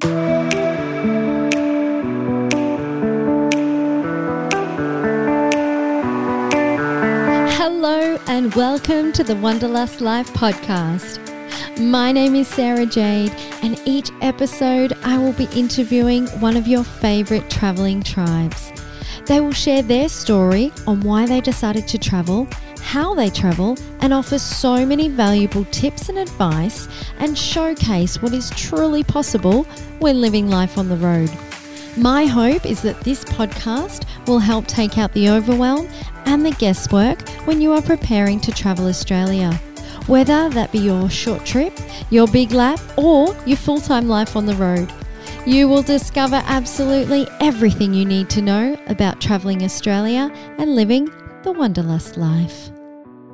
Hello, and welcome to the Wanderlust Life podcast. My name is Sarah Jade, and each episode I will be interviewing one of your favorite traveling tribes. They will share their story on why they decided to travel, how they travel, and offer so many valuable tips and advice and showcase what is truly possible when living life on the road. My hope is that this podcast will help take out the overwhelm and the guesswork when you are preparing to travel Australia. Whether that be your short trip, your big lap, or your full time life on the road, you will discover absolutely everything you need to know about travelling Australia and living the Wanderlust life.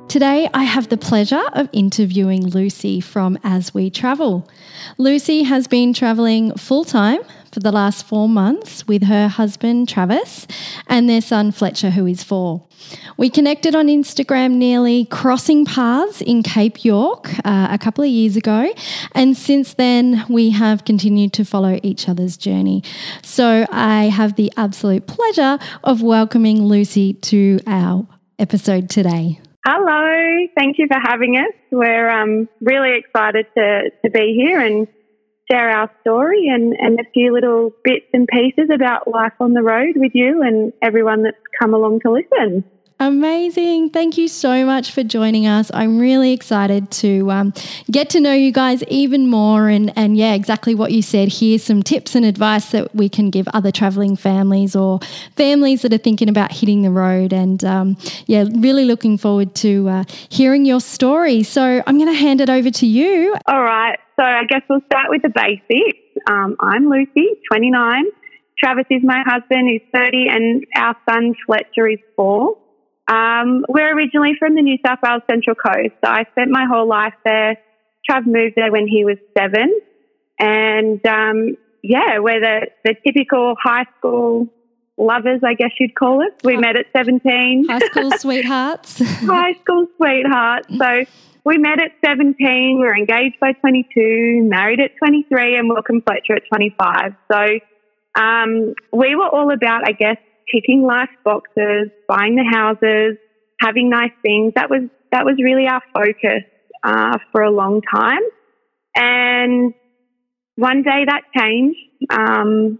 Today, I have the pleasure of interviewing Lucy from As We Travel. Lucy has been travelling full time for the last four months with her husband Travis and their son Fletcher, who is four. We connected on Instagram nearly crossing paths in Cape York uh, a couple of years ago, and since then we have continued to follow each other's journey. So I have the absolute pleasure of welcoming Lucy to our episode today. Hello, thank you for having us. We're um, really excited to, to be here and share our story and, and a few little bits and pieces about life on the road with you and everyone that's come along to listen. Amazing. Thank you so much for joining us. I'm really excited to um, get to know you guys even more. And, and yeah, exactly what you said. Here's some tips and advice that we can give other traveling families or families that are thinking about hitting the road. And um, yeah, really looking forward to uh, hearing your story. So I'm going to hand it over to you. All right. So I guess we'll start with the basics. Um, I'm Lucy, 29. Travis is my husband, who's 30, and our son Fletcher is four. Um, we're originally from the New South Wales Central Coast. So I spent my whole life there. Trav moved there when he was seven. And um, yeah, we're the, the typical high school lovers, I guess you'd call it. We met at 17. High school sweethearts. high school sweethearts. So we met at 17. We were engaged by 22, married at 23, and welcomed Fletcher at 25. So um, we were all about, I guess, ticking life boxes, buying the houses, having nice things. That was that was really our focus uh, for a long time. And one day that changed. Um,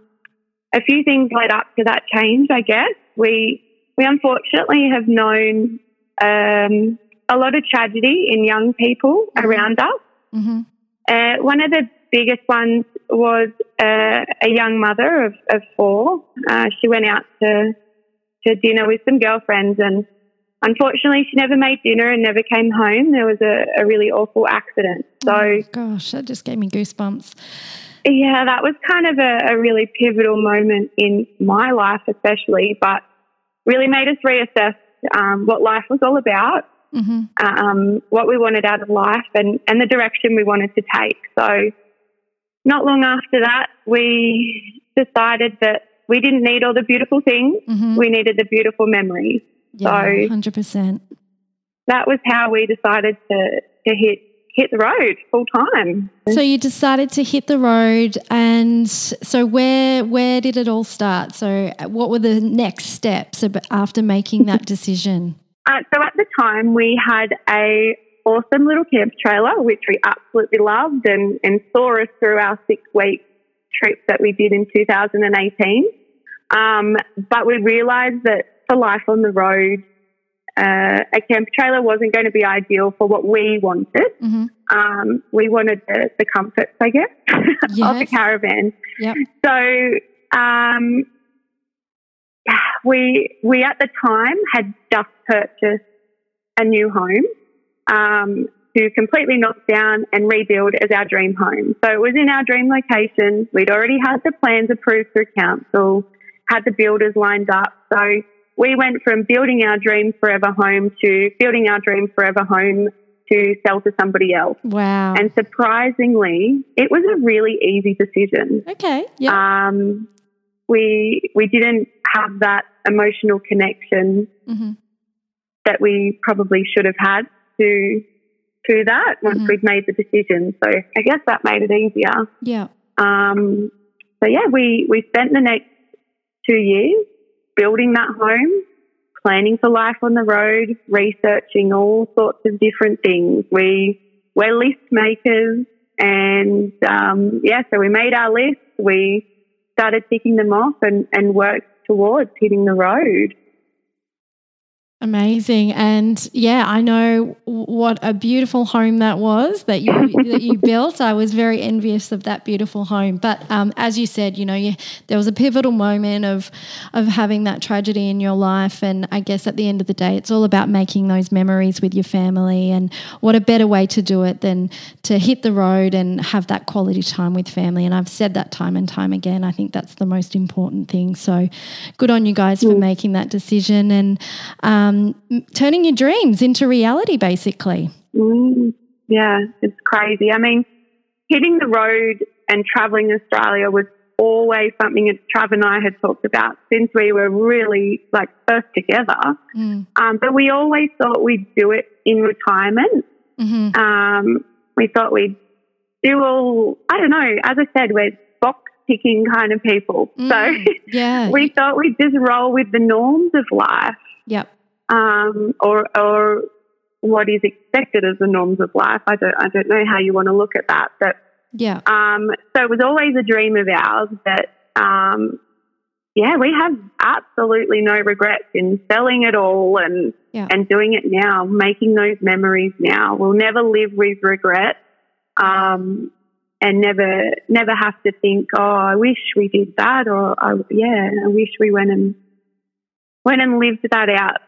a few things led up to that change. I guess we we unfortunately have known um, a lot of tragedy in young people mm-hmm. around us. Mm-hmm. Uh, one of the biggest ones was uh, a young mother of, of four. Uh, she went out to to dinner with some girlfriends, and unfortunately, she never made dinner and never came home. There was a, a really awful accident. So, oh, gosh, that just gave me goosebumps. Yeah, that was kind of a, a really pivotal moment in my life, especially, but really made us reassess um, what life was all about. Mm-hmm. Um, what we wanted out of life and, and the direction we wanted to take. So, not long after that, we decided that we didn't need all the beautiful things. Mm-hmm. We needed the beautiful memories. Yeah, so 100%. That was how we decided to, to hit hit the road full time. So you decided to hit the road and so where where did it all start? So what were the next steps after making that decision? Uh, so at the time we had a awesome little camp trailer, which we absolutely loved and, and saw us through our six week trip that we did in 2018. Um, but we realised that for life on the road, uh, a camp trailer wasn't going to be ideal for what we wanted. Mm-hmm. Um, we wanted the, the comforts, I guess, yes. of a caravan. Yep. So um, we we at the time had just purchased a new home um, to completely knock down and rebuild as our dream home. So it was in our dream location. We'd already had the plans approved through council, had the builders lined up. So we went from building our dream forever home to building our dream forever home to sell to somebody else. Wow. And surprisingly, it was a really easy decision. Okay. Yeah. Um, we we didn't have that emotional connection mm-hmm. that we probably should have had to to that once mm-hmm. we'd made the decision. So I guess that made it easier. Yeah. Um, so yeah, we, we spent the next two years building that home, planning for life on the road, researching all sorts of different things. We, we're list makers and, um, yeah, so we made our list. We started ticking them off and, and worked towards hitting the road. Amazing. And yeah, I know what a beautiful home that was that you that you built. I was very envious of that beautiful home. But um, as you said, you know, you, there was a pivotal moment of of having that tragedy in your life. And I guess at the end of the day, it's all about making those memories with your family. And what a better way to do it than to hit the road and have that quality time with family. And I've said that time and time again. I think that's the most important thing. So good on you guys for mm. making that decision. And um, um, turning your dreams into reality, basically. Mm, yeah, it's crazy. I mean, hitting the road and traveling Australia was always something that Trav and I had talked about since we were really like first together. Mm. Um, but we always thought we'd do it in retirement. Mm-hmm. Um, we thought we'd do all, I don't know, as I said, we're box ticking kind of people. Mm, so yeah. we thought we'd just roll with the norms of life. Yep um, or or what is expected as the norms of life. I don't I don't know how you want to look at that, but yeah. Um, so it was always a dream of ours that um, yeah, we have absolutely no regrets in selling it all and yeah. and doing it now, making those memories now. We'll never live with regret. Um, and never never have to think, oh, I wish we did that, or oh, yeah, I wish we went and went and lived that out.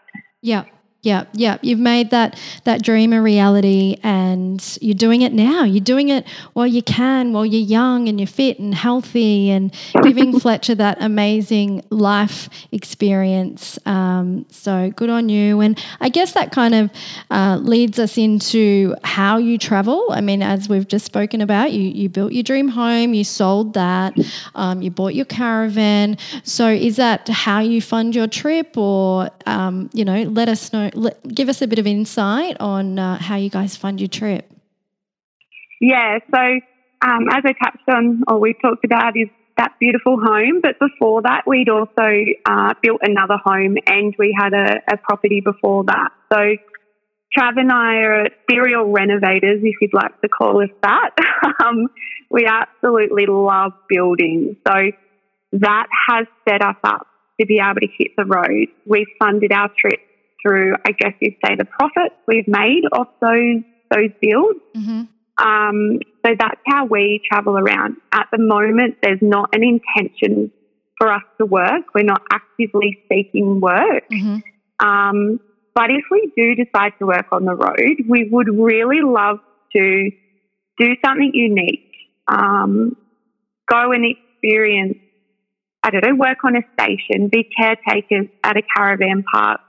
Yeah. Yeah, yeah, you've made that that dream a reality, and you're doing it now. You're doing it while you can, while you're young and you're fit and healthy, and giving Fletcher that amazing life experience. Um, so good on you. And I guess that kind of uh, leads us into how you travel. I mean, as we've just spoken about, you you built your dream home, you sold that, um, you bought your caravan. So is that how you fund your trip, or um, you know, let us know let, give us a bit of insight on uh, how you guys fund your trip. Yeah, so um, as I touched on, or we talked about, is that beautiful home. But before that, we'd also uh, built another home and we had a, a, property before that. So Trav and I are serial renovators, if you'd like to call us that. um, we absolutely love building. So that has set us up to be able to hit the road. We've funded our trip through, I guess you'd say, the profits we've made off those those deals. Mm-hmm. Um, so that's how we travel around. At the moment, there's not an intention for us to work. We're not actively seeking work. Mm-hmm. Um, but if we do decide to work on the road, we would really love to do something unique. Um, go and experience, I don't know, work on a station, be caretakers at a caravan park,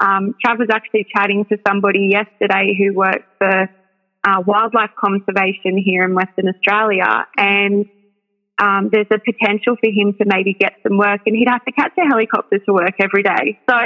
um, Trav was actually chatting to somebody yesterday who works for uh, wildlife conservation here in Western Australia, and um, there's a potential for him to maybe get some work, and he'd have to catch a helicopter to work every day. So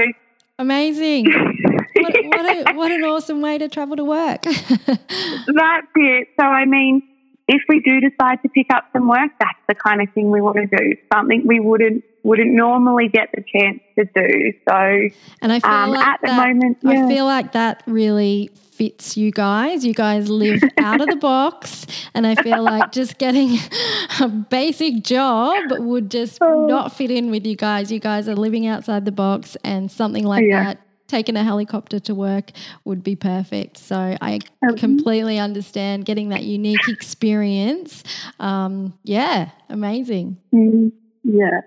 amazing! what, what, a, what an awesome way to travel to work. That's it. So I mean, if we do decide to pick up some work, that's the kind of thing we want to do. Something we wouldn't wouldn't normally get the chance to do. So, and I feel um, like at that, the moment, yeah. I feel like that really fits you guys. You guys live out of the box, and I feel like just getting a basic job would just oh. not fit in with you guys. You guys are living outside the box, and something like yeah. that taking a helicopter to work would be perfect. So I um, completely understand getting that unique experience. Um, yeah, amazing. Mm, yeah.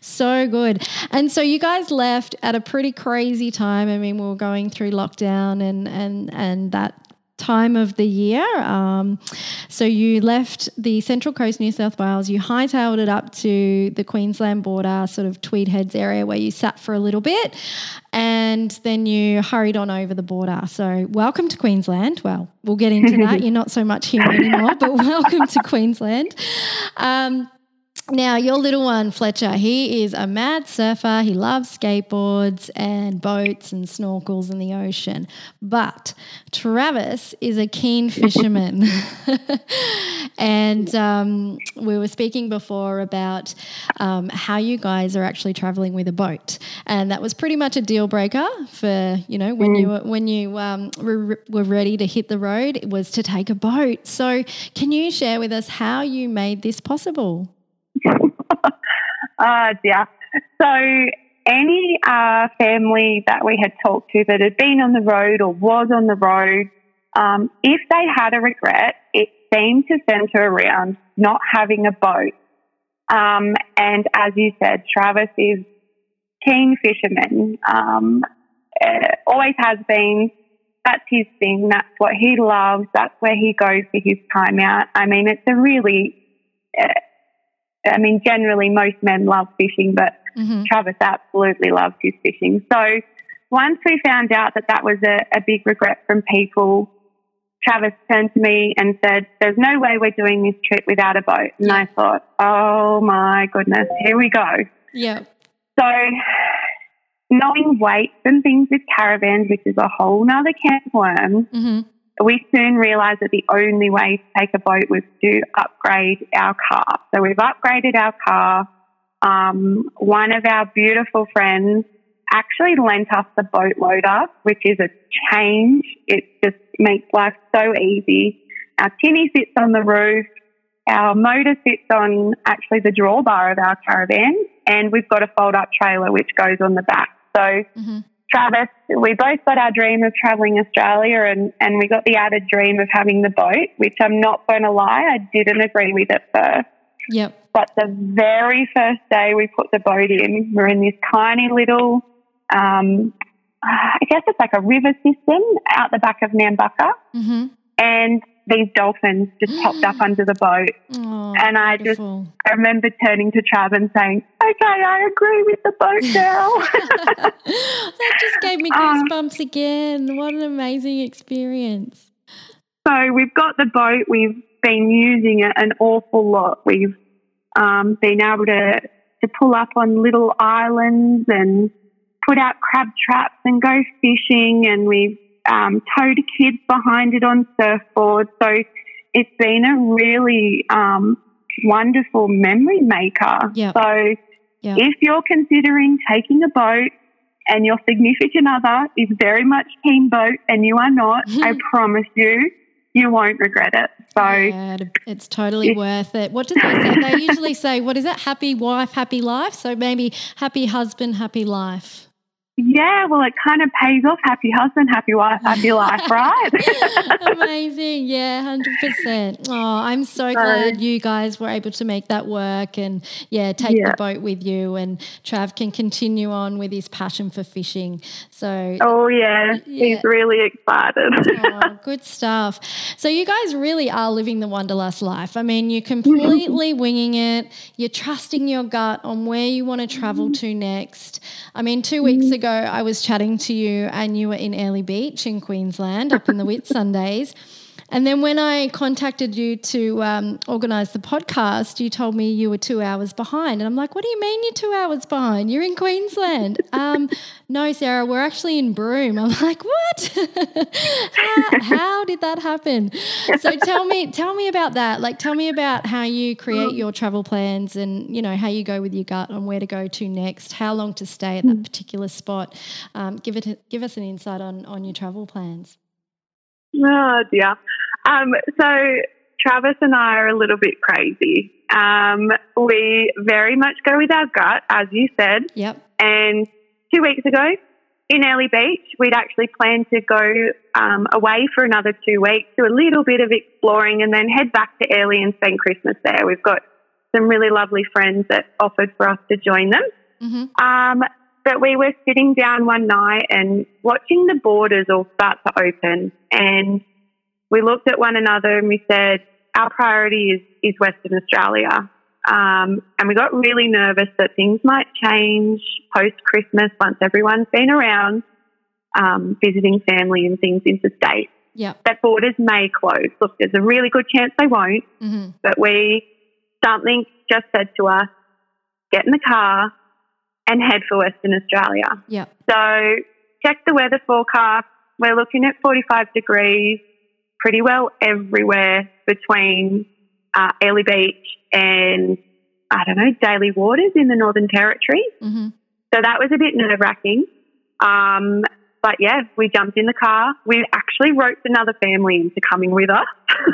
So good. And so you guys left at a pretty crazy time. I mean, we were going through lockdown and and and that time of the year. Um, so you left the Central Coast, New South Wales. You hightailed it up to the Queensland border, sort of Tweed Heads area, where you sat for a little bit, and then you hurried on over the border. So welcome to Queensland. Well, we'll get into that. You're not so much here anymore, but welcome to Queensland. Um, now, your little one, Fletcher, he is a mad surfer. He loves skateboards and boats and snorkels in the ocean. But Travis is a keen fisherman. and um, we were speaking before about um, how you guys are actually traveling with a boat. And that was pretty much a deal breaker for, you know, when mm. you, were, when you um, were, were ready to hit the road, it was to take a boat. So, can you share with us how you made this possible? oh dear. So any uh, family that we had talked to that had been on the road or was on the road, um, if they had a regret, it seemed to centre around not having a boat. Um, and as you said, Travis is keen fisherman. Um, uh, always has been. That's his thing. That's what he loves. That's where he goes for his time out. I mean, it's a really uh, I mean, generally most men love fishing, but mm-hmm. Travis absolutely loves his fishing. So once we found out that that was a, a big regret from people, Travis turned to me and said, There's no way we're doing this trip without a boat. And I thought, Oh my goodness, here we go. Yeah. So knowing weights and things with caravans, which is a whole nother can of worms, mm-hmm we soon realised that the only way to take a boat was to upgrade our car. So we've upgraded our car. Um, one of our beautiful friends actually lent us the boat loader, which is a change. It just makes life so easy. Our tinny sits on the roof. Our motor sits on actually the drawbar of our caravan, and we've got a fold up trailer which goes on the back. So mm-hmm. Travis, we both got our dream of traveling Australia and, and we got the added dream of having the boat, which I'm not going to lie, I didn't agree with at first. Yep. But the very first day we put the boat in, we're in this tiny little, um, I guess it's like a river system out the back of Nambucca. Mm-hmm. And these dolphins just popped up under the boat. Oh, and I beautiful. just, I remember turning to Trav and saying, okay, I agree with the boat now. that just gave me um, goosebumps um, again. What an amazing experience. So we've got the boat. We've been using it an awful lot. We've um, been able to, to pull up on little islands and put out crab traps and go fishing. And we've um, towed kids behind it on surfboards. So it's been a really um, wonderful memory maker. Yep. So yep. if you're considering taking a boat and your significant other is very much team boat and you are not, I promise you, you won't regret it. So yeah, it's totally it's, worth it. What do they say? They usually say, what is it? Happy wife, happy life. So maybe happy husband, happy life. Yeah, well, it kind of pays off. Happy husband, happy wife, happy life, right? Amazing. Yeah, 100%. Oh, I'm so, so, glad you guys were able to make that work and, yeah, take yeah. the boat with you. And Trav can continue on with his passion for fishing. So, oh, yeah, yeah. he's really excited. oh, good stuff. So, you guys really are living the Wanderlust life. I mean, you're completely winging it, you're trusting your gut on where you want to travel mm-hmm. to next. I mean, two weeks mm-hmm. ago, ago, I was chatting to you, and you were in Airlie Beach in Queensland, up in the Whitsundays. And then when I contacted you to um, organise the podcast, you told me you were two hours behind. And I'm like, what do you mean you're two hours behind? You're in Queensland. um, no, Sarah, we're actually in Broome. I'm like, what? how, how, did that happen? So tell me, tell me about that. Like, tell me about how you create your travel plans and, you know, how you go with your gut on where to go to next, how long to stay at that particular spot. Um, give it, give us an insight on, on your travel plans. Oh dear. Um, so Travis and I are a little bit crazy. Um, we very much go with our gut, as you said. Yep. And two weeks ago in Airlie Beach, we'd actually planned to go um, away for another two weeks, do a little bit of exploring, and then head back to Airlie and spend Christmas there. We've got some really lovely friends that offered for us to join them. Mm-hmm. Um, but we were sitting down one night and watching the borders all start to open. And we looked at one another and we said, our priority is, is Western Australia. Um, and we got really nervous that things might change post Christmas once everyone's been around, um, visiting family and things interstate. Yeah. That borders may close. Look, there's a really good chance they won't, mm-hmm. but we, something just said to us, get in the car and head for Western Australia. Yeah. So check the weather forecast. We're looking at 45 degrees pretty well everywhere between uh, Airlie Beach and, I don't know, Daly Waters in the Northern Territory. Mm-hmm. So that was a bit nerve wracking. Um, but yeah, we jumped in the car. We actually roped another family into coming with us.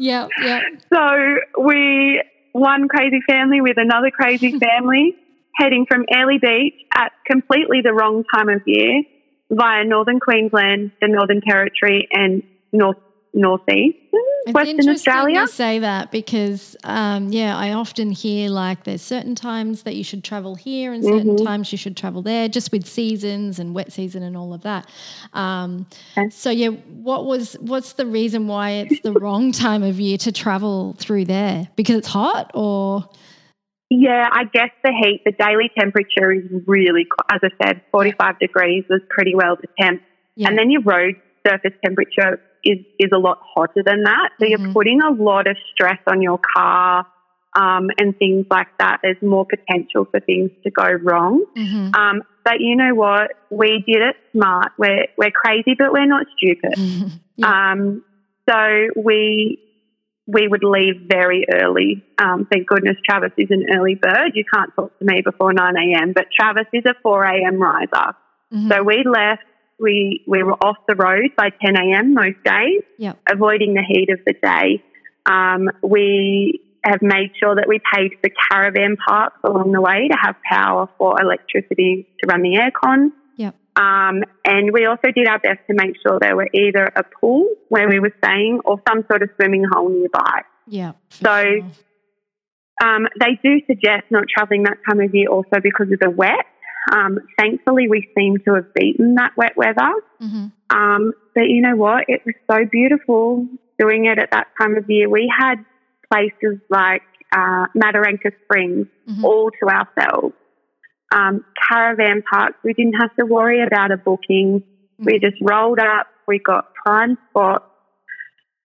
Yeah, yeah. so we, one crazy family with another crazy family, heading from Airlie Beach at completely the wrong time of year via Northern Queensland, the Northern Territory, and North Northeast, It's Western Australia. you say that because, um, yeah, I often hear like there's certain times that you should travel here and certain Mhm. times you should travel there, just with seasons and wet season and all of that. Um, Okay. so yeah, what was what's the reason why it's the wrong time of year to travel through there? Because it's hot, or Yeah, I guess the heat, the daily temperature is really, as I said, 45 degrees was pretty well the temp. yeah, And then your road surface temperature is, is a lot hotter than that. So Mhm. you're putting a lot of stress on your car um, and things like that. There's more potential for things to go wrong. Mhm. Um, but you know what? We did it smart. We're, we're crazy, but we're not stupid. yeah. Um, so we we would leave very early. Um, thank goodness Travis is an early bird. You can't talk to me before 9 a.m., but Travis is a 4 a.m. riser. Mhm. So we left, we, we were off the road by 10 a.m. most days, Yep. avoiding the heat of the day. Um, we have made sure that we paid for caravan parks along the way to have power for electricity to run the aircon. Um, and we also did our best to make sure there were either a pool where we were staying or some sort of swimming hole nearby. yeah. so- sure. Um, they do suggest not travelling that time of year also because of the wet. Um, thankfully, we seem to have beaten that wet weather. Mhm. Um, but you know what? It was so beautiful doing it at that time of year. We had places like uh, Mataranka Springs Mhm. all to ourselves. Um, caravan parks, we didn't have to worry about a booking. We just rolled up, we got prime spots.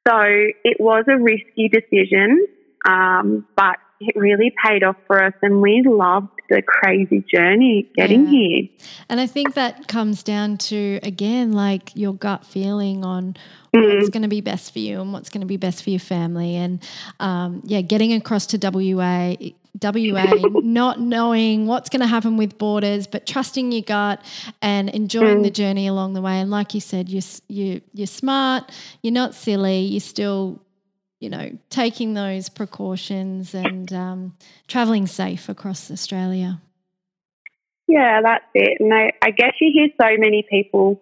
So it was a risky decision, um, but it really paid off for us, and we loved the crazy journey getting Yeah. here. And I think that comes down to again, like your gut feeling on what's Mm. going to be best for you and what's going to be best for your family. And um, yeah, getting across to WA, WA, not knowing what's going to happen with borders, but trusting your gut and enjoying Mm. the journey along the way. And like you said, you're you you're smart, you're not silly, you're still you know taking those precautions and um, traveling safe across Australia. Yeah, that's it. And I, I guess you hear so many people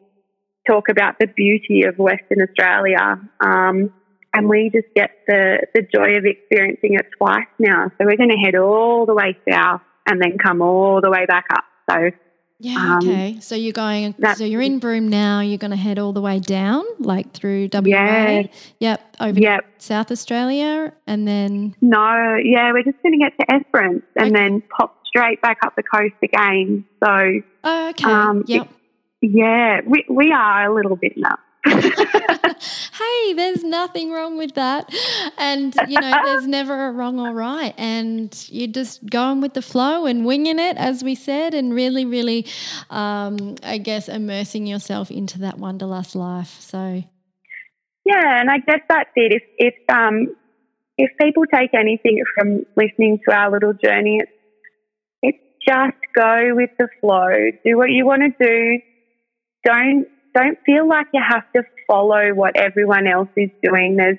talk about the beauty of Western Australia. Um, and we just get the, the joy of experiencing it twice now. So we're going to head all the way south and then come all the way back up. So Yeah. Um, okay. So you're going. So you're in Broome now. You're going to head all the way down, like through WA. Yeah. Yep. Over to South Australia, and then no, yeah, we're just going to get to Esperance and Okay. then pop straight back up the coast again. So oh, okay. Um, yep. yeah, we, we are a little bit nuts. hey, there's nothing wrong with that, and you know, there's never a wrong or right, and you're just going with the flow and winging it, as we said, and really, really, um, I guess, immersing yourself into that wanderlust life. So. Yeah, and I guess that's it. If if um if people take anything from listening to our little journey, it's it's just go with the flow. Do what you want to do. Don't don't feel like you have to follow what everyone else is doing. There's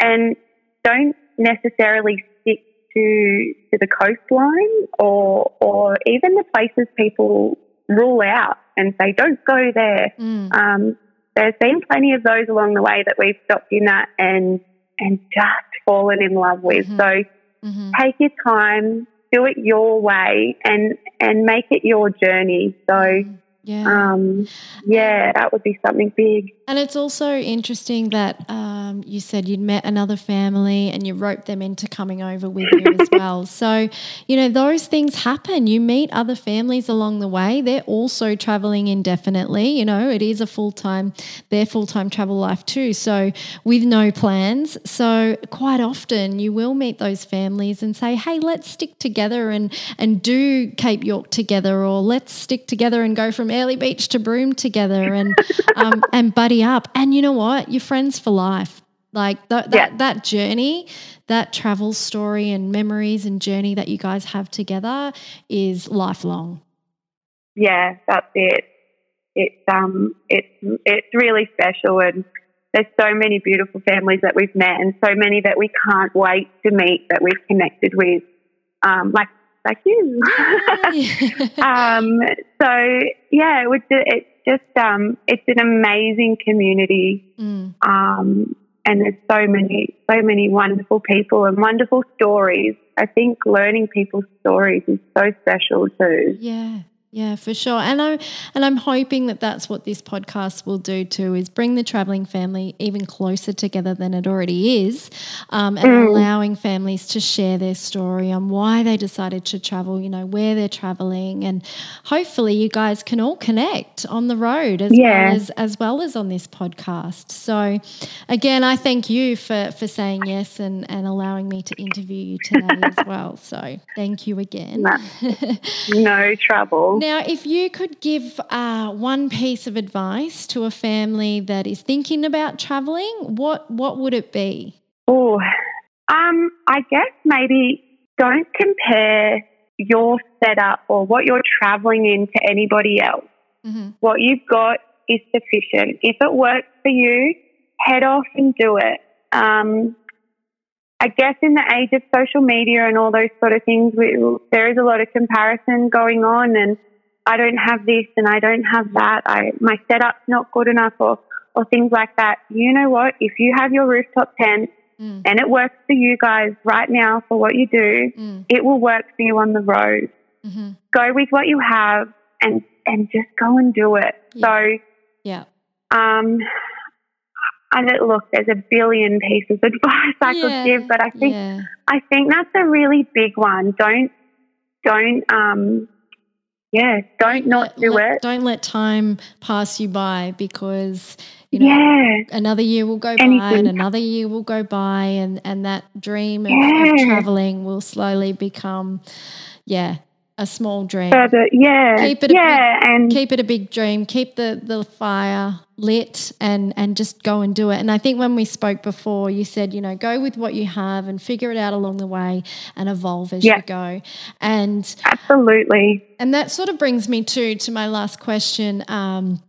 and don't necessarily stick to to the coastline or or even the places people rule out and say don't go there. Mm. Um, there's been plenty of those along the way that we've stopped in at and and just fallen in love with. Mhm. So hmm take your time, do it your way, and and make it your journey. So Yeah. um, yeah, that would be something big. And it's also interesting that um, you said you'd met another family and you roped them into coming over with you as well. So, you know, those things happen. You meet other families along the way. They're also traveling indefinitely. You know, it is a full time, their full time travel life too. So, with no plans. So, quite often you will meet those families and say, hey, let's stick together and, and do Cape York together, or let's stick together and go from Airlie Beach to Broome together and, um, and buddy up. And you know what? You're friends for life. Like th- that, yeah. that journey, that travel story and memories and journey that you guys have together is lifelong. Yeah, that's it. It's um, it's it's really special, and there's so many beautiful families that we've met, and so many that we can't wait to meet that we've connected with, um, like like you. um, so yeah, it would, it's just um, it's an amazing community, mm. um, and there's so many so many wonderful people and wonderful stories. I think learning people's stories is so special too. Yeah. Yeah, for sure. And I and I'm hoping that that's what this podcast will do too is bring the traveling family even closer together than it already is, um, and mm. allowing families to share their story on why they decided to travel. You know where they're traveling, and hopefully you guys can all connect on the road as yeah. well as as well as on this podcast. So, again, I thank you for for saying yes and and allowing me to interview you today as well. So, thank you again. No, no trouble. Now, if you could give uh, one piece of advice to a family that is thinking about traveling, what what would it be? Oh, um, I guess maybe don't compare your setup or what you're traveling in to anybody else. Mm-hmm. What you've got is sufficient. If it works for you, head off and do it. Um, I guess in the age of social media and all those sort of things, we, there is a lot of comparison going on, and I don't have this and I don't have that. I my setup's not good enough or or things like that. You know what? If you have your rooftop tent mm. and it works for you guys right now for what you do, mm. it will work for you on the road. Mm-hmm. Go with what you have and and just go and do it. Yeah. So yeah. Um and it, look, there's a billion pieces of advice I yeah, could give, but I think yeah. I think that's a really big one. Don't don't um yeah, don't not do let, it. Don't let time pass you by because you know yeah. another year will go Anything. by and another year will go by and and that dream yeah. of, of traveling will slowly become yeah a small dream. Further, yeah, keep it yeah, big, and keep it a big dream. Keep the the fire lit and and just go and do it. And I think when we spoke before, you said you know go with what you have and figure it out along the way and evolve as yeah. you go. And absolutely. And that sort of brings me to to my last question. Um,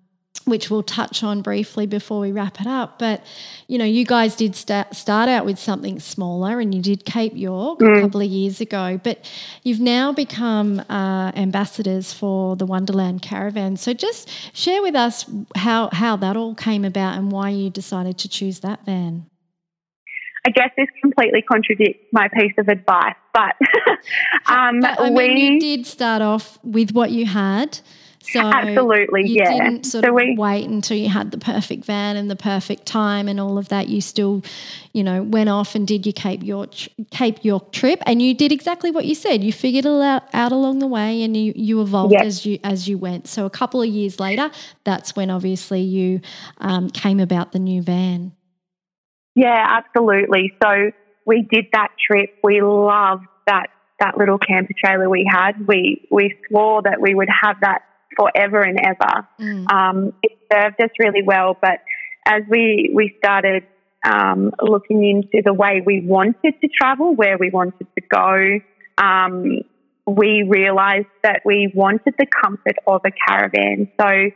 which we'll touch on briefly before we wrap it up. But you know, you guys did start start out with something smaller, and you did Cape York mm. a couple of years ago. But you've now become uh, ambassadors for the Wonderland Caravan. So just share with us how how that all came about and why you decided to choose that van. I guess this completely contradicts my piece of advice, but, um, but I mean, you did start off with what you had. So absolutely, you yeah. Didn't sort so of we, wait until you had the perfect van and the perfect time and all of that. You still, you know, went off and did your Cape York Cape York trip, and you did exactly what you said. You figured it out, out along the way, and you you evolved yes. as you as you went. So a couple of years later, that's when obviously you um, came about the new van. Yeah, absolutely. So we did that trip. We loved that that little camper trailer we had. We we swore that we would have that forever and ever. Mm. Um, it served us really well, but as we we started um, looking into the way we wanted to travel, where we wanted to go, um, we realised that we wanted the comfort of a caravan. So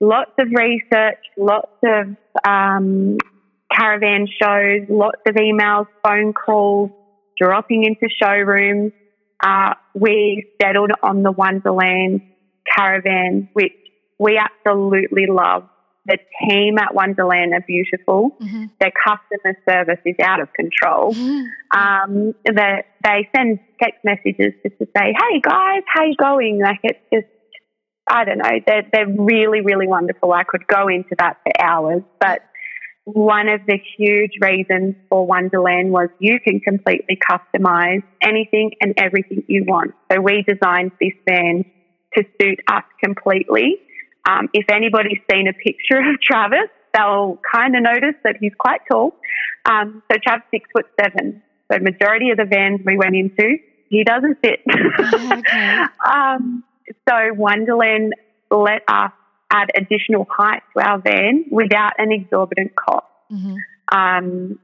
lots of research, lots of um, caravan shows, lots of emails, phone calls, dropping into showrooms. Uh, we settled on the Wonderland caravan, which we absolutely love. The team at Wonderland are beautiful. Mm-hmm. Their customer service is out of control. Mm-hmm. Um, the, they send text messages just to say, "Hey guys, how you going?" Like it's just I don't know, they're, they're really, really wonderful. I could go into that for hours, but one of the huge reasons for Wonderland was you can completely customize anything and everything you want. So we designed this van to suit us completely. Um, if anybody's seen a picture of Travis, they'll kind of notice that he's quite tall. Um, so Travis six foot seven. So majority of the vans we went into, he doesn't fit. okay. um, so Wonderland let us add additional height to our van without an exorbitant cost. Mm-hmm. Um,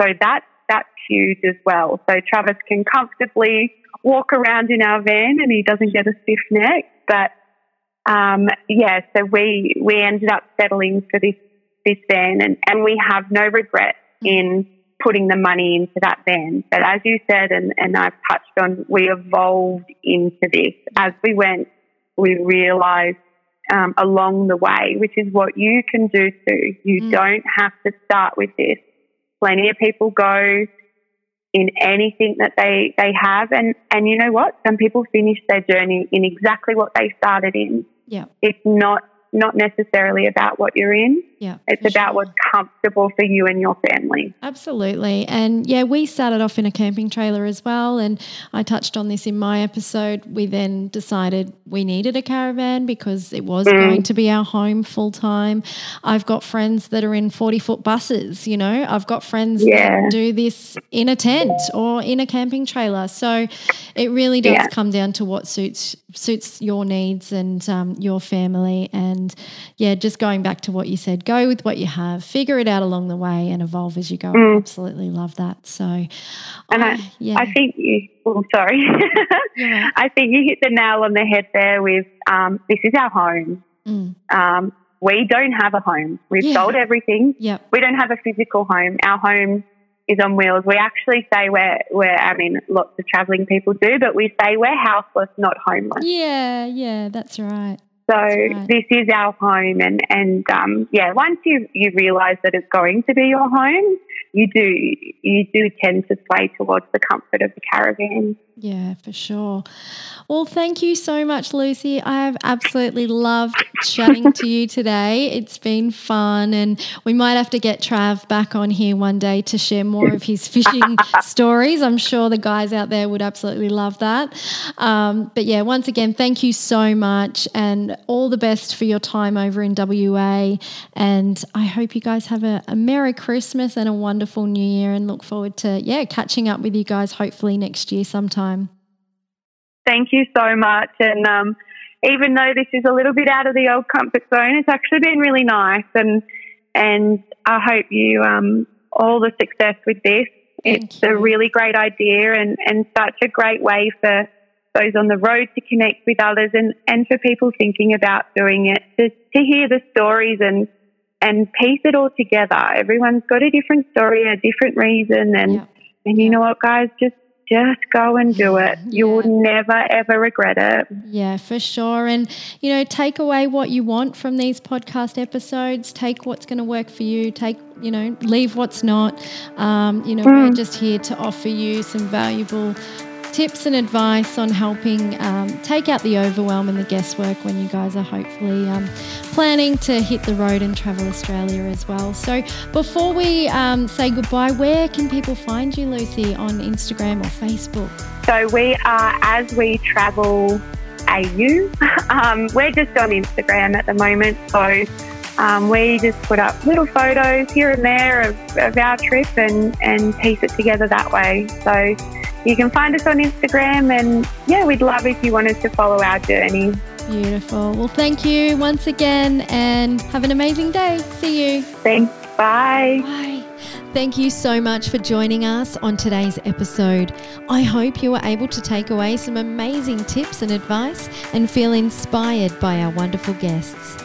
so that's that's huge as well. So Travis can comfortably walk around in our van and he doesn't get a stiff neck. But um, yeah, so we we ended up settling for this this van and, and we have no regret mm-hmm. in putting the money into that van. But as you said and, and I've touched on, we evolved into this. As we went, we realized um, along the way, which is what you can do too. You mm. don't have to start with this. Plenty of people go in anything that they, they have. And, and you know what? Some people finish their journey in exactly what they started in. Yeah. It's not not necessarily about what you're in. Yeah. It's about sure. what's comfortable for you and your family. Absolutely. And yeah, we started off in a camping trailer as well. And I touched on this in my episode. We then decided we needed a caravan because it was mm. going to be our home full time. I've got friends that are in 40 foot buses, you know, I've got friends yeah. that do this in a tent or in a camping trailer. So it really does yeah. come down to what suits suits your needs and um, your family and and yeah, just going back to what you said, go with what you have, figure it out along the way, and evolve as you go. Mm. I absolutely love that. So, and I, I, yeah. I think you. Oh, sorry. yeah. I think you hit the nail on the head there. With um, this is our home. Mm. Um, we don't have a home. We've yeah. sold everything. Yep. We don't have a physical home. Our home is on wheels. We actually say we're, we're, I mean, lots of traveling people do, but we say we're houseless, not homeless. Yeah, yeah, that's right. So right. this is our home, and and um, yeah, once you you realise that it's going to be your home, you do you do tend to sway towards the comfort of the caravan. Yeah, for sure. Well, thank you so much, Lucy. I have absolutely loved chatting to you today. It's been fun, and we might have to get Trav back on here one day to share more of his fishing stories. I'm sure the guys out there would absolutely love that. Um, but yeah, once again, thank you so much, and all the best for your time over in WA. And I hope you guys have a, a Merry Christmas and a wonderful New Year, and look forward to yeah catching up with you guys hopefully next year sometime time. Thank you so much. And um, even though this is a little bit out of the old comfort zone, it's actually been really nice. And and I hope you um, all the success with this. Thank it's you. a really great idea and, and such a great way for those on the road to connect with others and, and for people thinking about doing it to, to hear the stories and and piece it all together. Everyone's got a different story, a different reason and yeah. and you know what guys, just just go and do it. You yeah. will never, ever regret it. Yeah, for sure. And, you know, take away what you want from these podcast episodes. Take what's going to work for you. Take, you know, leave what's not. Um, you know, mm. we're just here to offer you some valuable tips and advice on helping um, take out the overwhelm and the guesswork when you guys are hopefully um, planning to hit the road and travel Australia as well. So, before we um, say goodbye, where can people find you, Lucy, on Instagram or Facebook? So, we are as we travel AU. Um, we're just on Instagram at the moment. So, um, we just put up little photos here and there of, of, our trip and, and piece it together that way. So you can find us on Instagram, and yeah, we'd love if you wanted to follow our journey. Beautiful. Well, thank you once again, and have an amazing day. See you. Thanks. Bye. Bye. Thank you so much for joining us on today's episode. I hope you were able to take away some amazing tips and advice and feel inspired by our wonderful guests.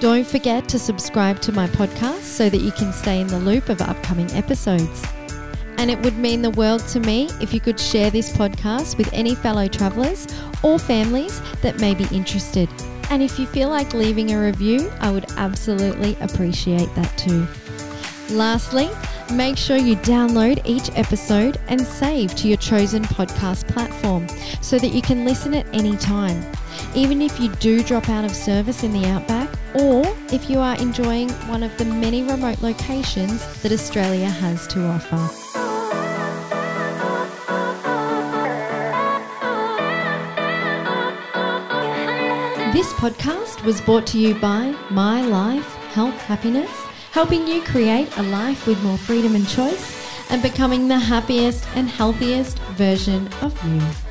Don't forget to subscribe to my podcast so that you can stay in the loop of upcoming episodes. And it would mean the world to me if you could share this podcast with any fellow travellers or families that may be interested. And if you feel like leaving a review, I would absolutely appreciate that too. Lastly, make sure you download each episode and save to your chosen podcast platform so that you can listen at any time. even if you do drop out of service in the outback, or if you are enjoying one of the many remote locations that Australia has to offer. This podcast was brought to you by My Life Health Happiness, helping you create a life with more freedom and choice and becoming the happiest and healthiest version of you.